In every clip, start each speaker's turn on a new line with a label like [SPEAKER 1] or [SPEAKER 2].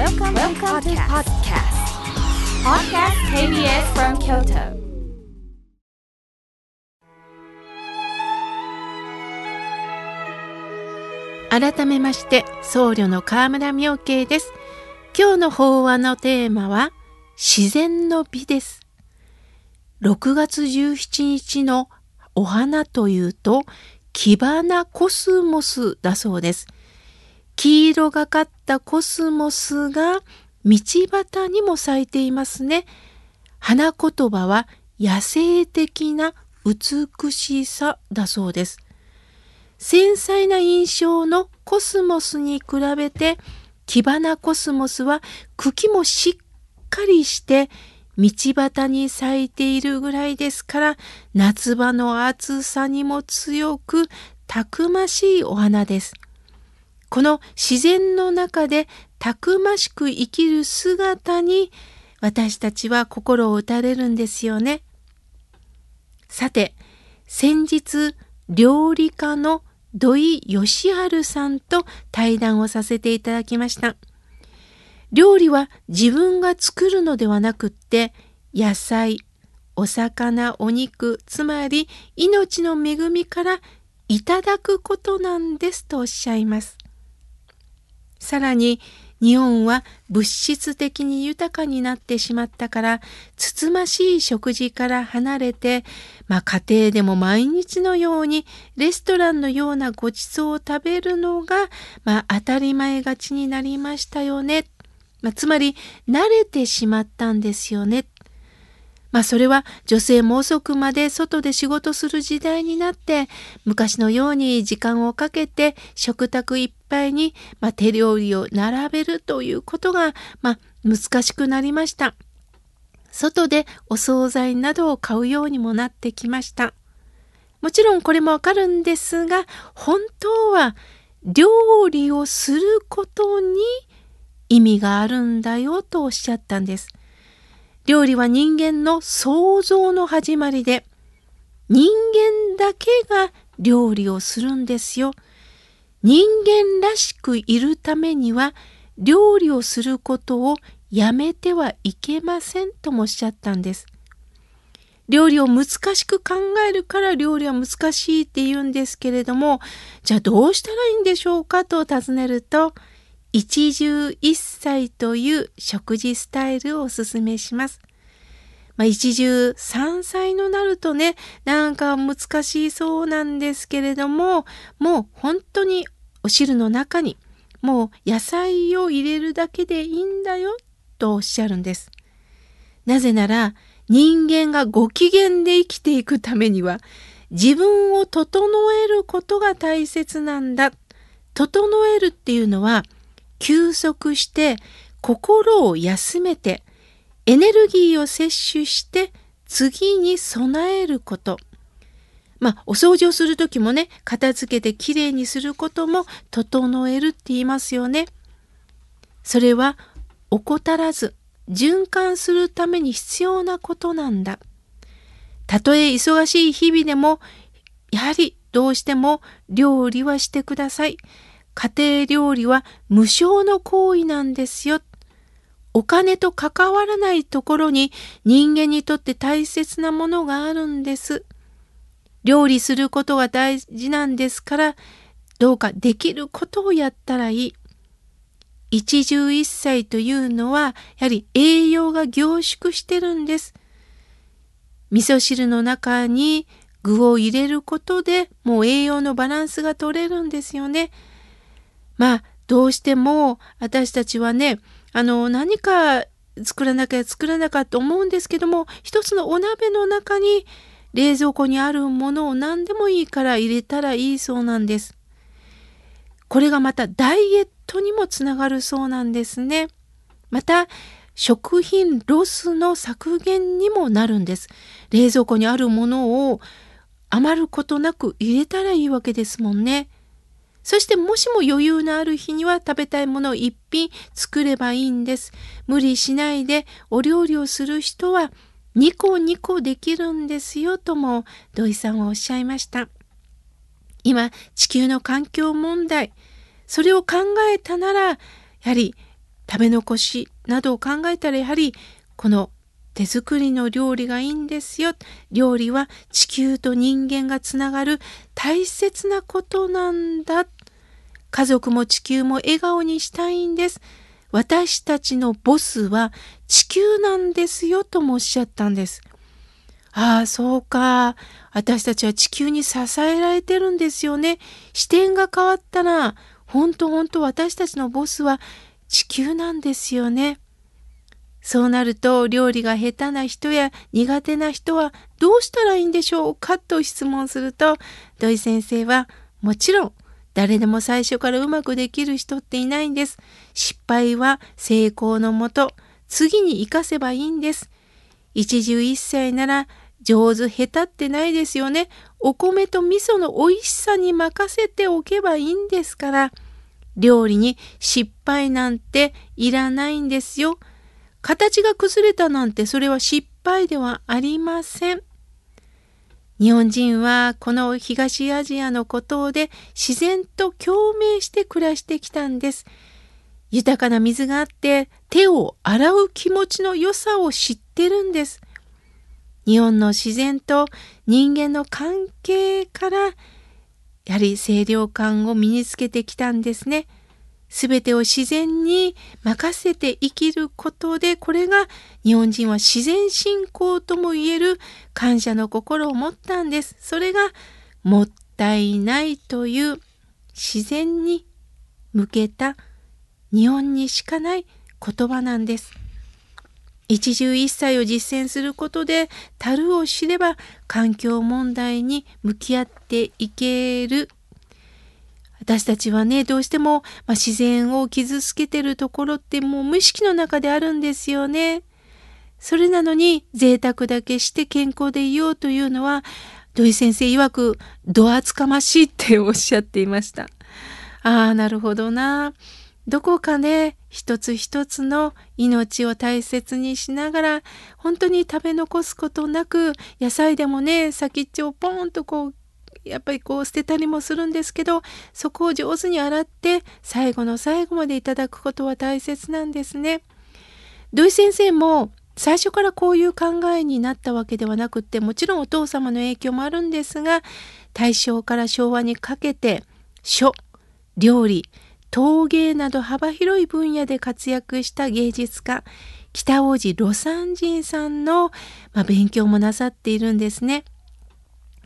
[SPEAKER 1] Welcome, Welcome to podcast. Podcast KBS from Kyoto.
[SPEAKER 2] 改めまして僧侶の河村明慶です今日の法話のテーマは自然の美です6月17日のお花というとキバナコスモスだそうです黄色がかったコスモスが道端にも咲いていますね花言葉は野生的な美しさだそうです繊細な印象のコスモスに比べてキバナコスモスは茎もしっかりして道端に咲いているぐらいですから夏場の暑さにも強くたくましいお花です。この自然の中でたくましく生きる姿に私たちは心を打たれるんですよね。さて先日料理家の土井義治さんと対談をさせていただきました。料理は自分が作るのではなくって野菜、お魚、お肉、つまり命の恵みからいただくことなんですとおっしゃいます。さらに日本は物質的に豊かになってしまったからつつましい食事から離れて、まあ、家庭でも毎日のようにレストランのようなごちそうを食べるのが、まあ、当たり前がちになりましたよね。まあ、つまり慣れてしまったんですよね。まあそれは女性も遅くまで外で仕事する時代になって昔のように時間をかけて食卓いっぱいに、まあ、手料理を並べるということが、まあ、難しくなりました。外でお惣菜などを買うようにもなってきました。もちろんこれもわかるんですが本当は料理をすることに意味があるんだよとおっしゃったんです。料理は人間の創造の始まりで、人間だけが料理をするんですよ。人間らしくいるためには、料理をすることをやめてはいけませんともおっしゃったんです。料理を難しく考えるから料理は難しいって言うんですけれども、じゃあどうしたらいいんでしょうかと尋ねると、一汁一菜という食事スタイルをおすすめします。まあ、一汁三菜のなるとね、なんか難しいそうなんですけれども、もう本当にお汁の中にもう野菜を入れるだけでいいんだよとおっしゃるんです。なぜなら人間がご機嫌で生きていくためには自分を整えることが大切なんだ。整えるっていうのは休息して心を休めてエネルギーを摂取して次に備えること。まあ、お掃除をする時もね、片付けてきれいにすることも整えるって言いますよね。それは怠らず循環するために必要なことなんだ。たとえ忙しい日々でも、やはりどうしても料理はしてください。家庭料理は無償の行為なんですよ。お金と関わらないところに人間にとって大切なものがあるんです。料理することが大事なんですから、どうかできることをやったらいい。一汁一菜というのは、やはり栄養が凝縮してるんです。味噌汁の中に具を入れることでもう栄養のバランスが取れるんですよね。まあどうしても私たちはねあの何か作らなきゃ作らなきゃと思うんですけども一つのお鍋の中に冷蔵庫にあるものを何でもいいから入れたらいいそうなんです。これがまたダイエットにもつながるそうなんですね。また食品ロスの削減にもなるんです。冷蔵庫にあるものを余ることなく入れたらいいわけですもんね。そしてもしも余裕のある日には食べたいものを一品作ればいいんです。無理しないでお料理をする人は2個2個できるんですよとも土井さんはおっしゃいました。今地球の環境問題それを考えたならやはり食べ残しなどを考えたらやはりこの手作りの料理がいいんですよ。料理は地球と人間がつながる大切なことなんだ。家族も地球も笑顔にしたいんです。私たちのボスは地球なんですよともおっしゃったんです。ああ、そうか。私たちは地球に支えられてるんですよね。視点が変わったら、本当本当私たちのボスは地球なんですよね。そうなると料理が下手な人や苦手な人はどうしたらいいんでしょうかと質問すると土井先生はもちろん誰でも最初からうまくできる人っていないんです。失敗は成功のもと、次に生かせばいいんです。一汁一菜なら上手下手ってないですよね。お米と味噌の美味しさに任せておけばいいんですから。料理に失敗なんていらないんですよ。形が崩れたなんてそれは失敗ではありません。日本人はこの東アジアの孤島で自然と共鳴して暮らしてきたんです。豊かな水があって手を洗う気持ちの良さを知ってるんです。日本の自然と人間の関係からやはり清涼感を身につけてきたんですね。すべてを自然に任せて生きることで、これが日本人は自然信仰とも言える感謝の心を持ったんです。それがもったいないという自然に向けた日本にしかない言葉なんです。一汁一菜を実践することで樽を知れば環境問題に向き合っていける私たちはね、どうしても、まあ、自然を傷つけてるところってもう無意識の中であるんですよね。それなのに贅沢だけして健康でいようというのは、土井先生曰く、ド厚かましいっておっしゃっていました。ああ、なるほどな。どこかね、一つ一つの命を大切にしながら、本当に食べ残すことなく、野菜でもね、先っちょをポンとこうやっぱりこう捨てたりもするんですけどそこを上手に洗って最後の最後までいただくことは大切なんですね。土井先生も最初からこういう考えになったわけではなくってもちろんお父様の影響もあるんですが大正から昭和にかけて書料理陶芸など幅広い分野で活躍した芸術家北王子魯山人さんの、まあ、勉強もなさっているんですね。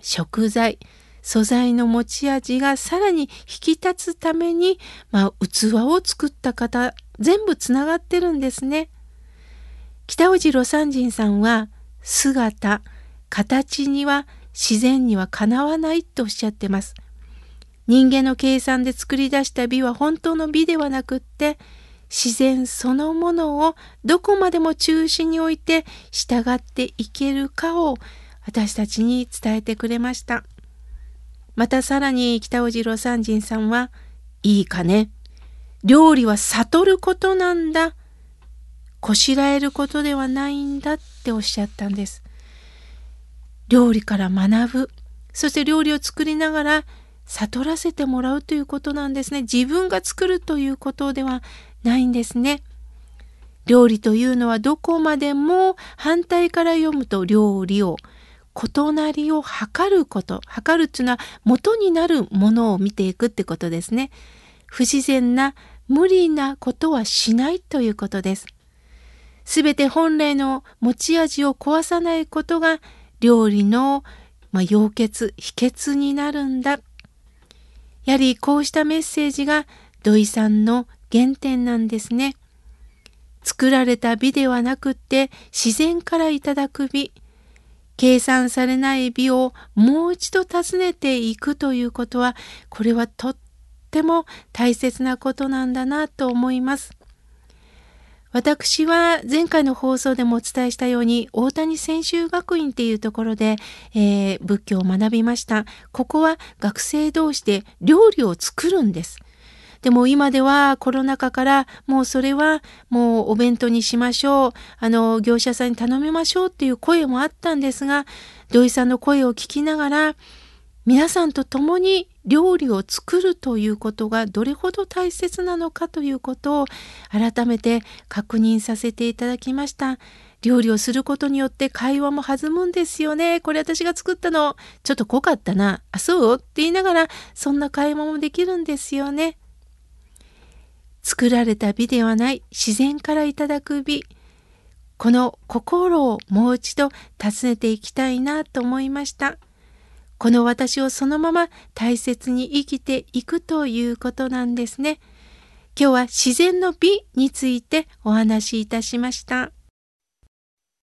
[SPEAKER 2] 食材素材の持ち味がさらに引き立つために、まあ、器を作った方全部つながってるんですね。北宇治魯山人さんは姿形には自然にはかなわないとおっしゃってます。人間の計算で作り出した美は本当の美ではなくって自然そのものをどこまでも中心に置いて従っていけるかを私たちに伝えてくれました。またさらに北尾次郎三人さんは、いいかね。料理は悟ることなんだ。こしらえることではないんだっておっしゃったんです。料理から学ぶ。そして料理を作りながら悟らせてもらうということなんですね。自分が作るということではないんですね。料理というのはどこまでも反対から読むと料理を異なりを測ること。測るっていうのは元になるものを見ていくってことですね。不自然な無理なことはしないということです。すべて本来の持ち味を壊さないことが料理の、まあ、要訣、秘訣になるんだ。やはりこうしたメッセージが土井さんの原点なんですね。作られた美ではなくって自然からいただく美。計算されない美をもう一度訪ねていくということはこれはとっても大切なことなんだなと思います。私は前回の放送でもお伝えしたように大谷専修学院っていうところで、えー、仏教を学びました。ここは学生同士で料理を作るんです。でも今ではコロナ禍からもうそれはもうお弁当にしましょう。あの、業者さんに頼みましょうっていう声もあったんですが、土井さんの声を聞きながら、皆さんと共に料理を作るということがどれほど大切なのかということを改めて確認させていただきました。料理をすることによって会話も弾むんですよね。これ私が作ったの。ちょっと濃かったな。あ、そう？って言いながら、そんな会話もできるんですよね。作られた美ではない自然からいただく美。この心をもう一度訪ねていきたいなと思いました。この私をそのまま大切に生きていくということなんですね。今日は自然の美についてお話しいたしました。